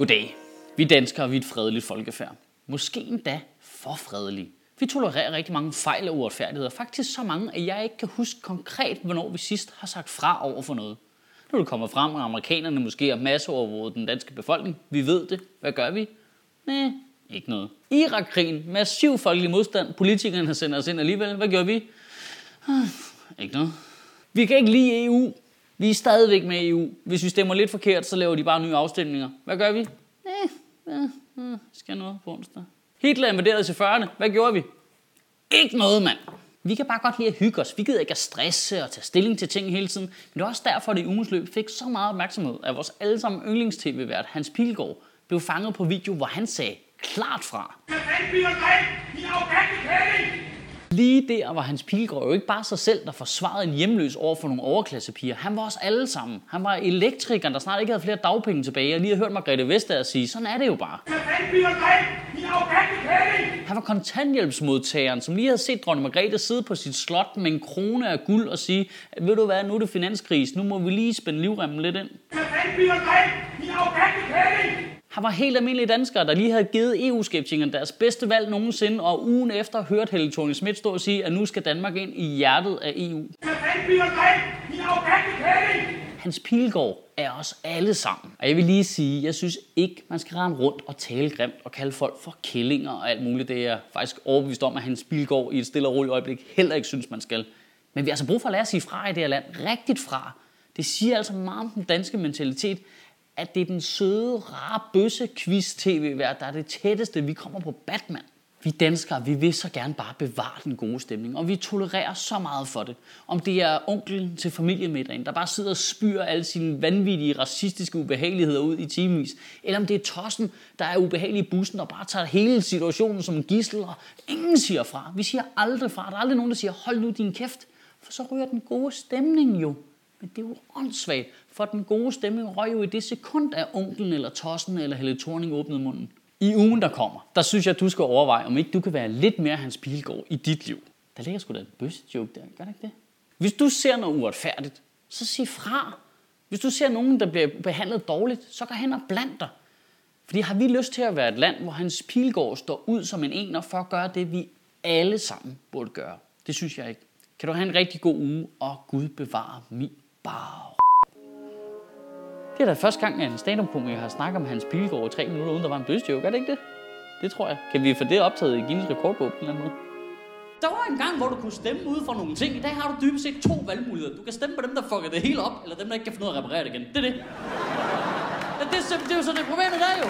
Goddag. Vi danskere vi er et fredeligt folkefærd. Måske endda for fredelige. Vi tolererer rigtig mange fejl og uretfærdigheder. Faktisk så mange, at jeg ikke kan huske konkret, hvornår vi sidst har sagt fra over for noget. Nu er det kommet frem, at amerikanerne måske har masseovervåget den danske befolkning. Vi ved det. Hvad gør vi? Næh, ikke noget. Irakkrigen, massiv folkelig modstand, politikerne sender os ind alligevel. Hvad gør vi? Ah, Ikke noget. Vi kan ikke lide EU. Vi er stadigvæk med i EU. Hvis vi stemmer lidt forkert, så laver de bare nye afstemninger. Hvad gør vi? Eh, eh, eh, skal noget på onsdag. Hitler invaderede til 40'erne. Hvad gjorde vi? Ikke noget, mand. Vi kan bare godt lide at hygge os. Vi gider ikke at stresse og tage stilling til ting hele tiden. Men det er også derfor, at det i ugens løb fik så meget opmærksomhed, at vores allesammen yndlings-tv-vært Hans Pilgaard blev fanget på video, hvor han sagde klart fra. Lige der var Hans Pilgaard jo ikke bare sig selv, der forsvarede en hjemløs over for nogle overklassepiger. Han var os alle sammen. Han var elektrikeren, der snart ikke havde flere dagpenge tilbage, og lige havde hørt Margrethe Vestager sige, sådan er det jo bare. Han var kontanthjælpsmodtageren, som lige havde set dronning Margrethe sidde på sit slot med en krone af guld og sige, ved du hvad, nu er det finanskris, nu må vi lige spænde livremmen lidt ind. Var helt almindelige danskere, der lige havde givet EU-skeptikerne deres bedste valg nogensinde, og ugen efter hørte Helle thorning Schmidt stå og sige, at nu skal Danmark ind i hjertet af EU. Hans Pilgaard er os alle sammen. Og jeg vil lige sige, jeg synes ikke, man skal rende rundt og tale grimt og kalde folk for kællinger og alt muligt. Det er jeg faktisk overbevist om, at Hans Pilgaard i et stille og roligt øjeblik heller ikke synes, man skal. Men vi har altså brug for at lære at sige fra i det her land. Rigtigt fra. Det siger altså meget om den danske mentalitet, at det er den søde, rare bøsse quiz tv vært der er det tætteste, vi kommer på Batman. Vi danskere, vi vil så gerne bare bevare den gode stemning, og vi tolererer så meget for det. Om det er onklen til familiemiddagen, der bare sidder og spyr alle sine vanvittige, racistiske ubehageligheder ud i timevis, eller om det er tossen, der er ubehagelig i bussen og bare tager hele situationen som en gissel, og ingen siger fra. Vi siger aldrig fra. Der er aldrig nogen, der siger, hold nu din kæft, for så ryger den gode stemning jo. Men det er jo åndssvagt, for den gode stemning røg jo i det sekund, at onklen eller tossen eller Helle Thorning åbnede munden. I ugen, der kommer, der synes jeg, at du skal overveje, om ikke du kan være lidt mere Hans Pilgaard i dit liv. Der ligger sgu da en bøsse-joke der, gør det ikke det? Hvis du ser noget uretfærdigt, så sig fra. Hvis du ser nogen, der bliver behandlet dårligt, så gå hen og bland dig. Fordi har vi lyst til at være et land, hvor Hans Pilgaard står ud som en ener for at gøre det, vi alle sammen burde gøre? Det synes jeg ikke. Kan du have en rigtig god uge, og Gud bevare min Bare Det er da første gang, at en stand up har snakket om Hans pilgård i tre minutter, uden der var en dødsjoke. Er det ikke det? Det tror jeg. Kan vi få det optaget i Guinness rekordbog på en eller anden måde? Der var en gang, hvor du kunne stemme ud for nogle ting. I dag har du dybest set to valgmuligheder. Du kan stemme på dem, der fucker det hele op, eller dem, der ikke kan finde ud af at reparere det igen. Det er det. Ja, det, er, det er jo så det problemet der jo.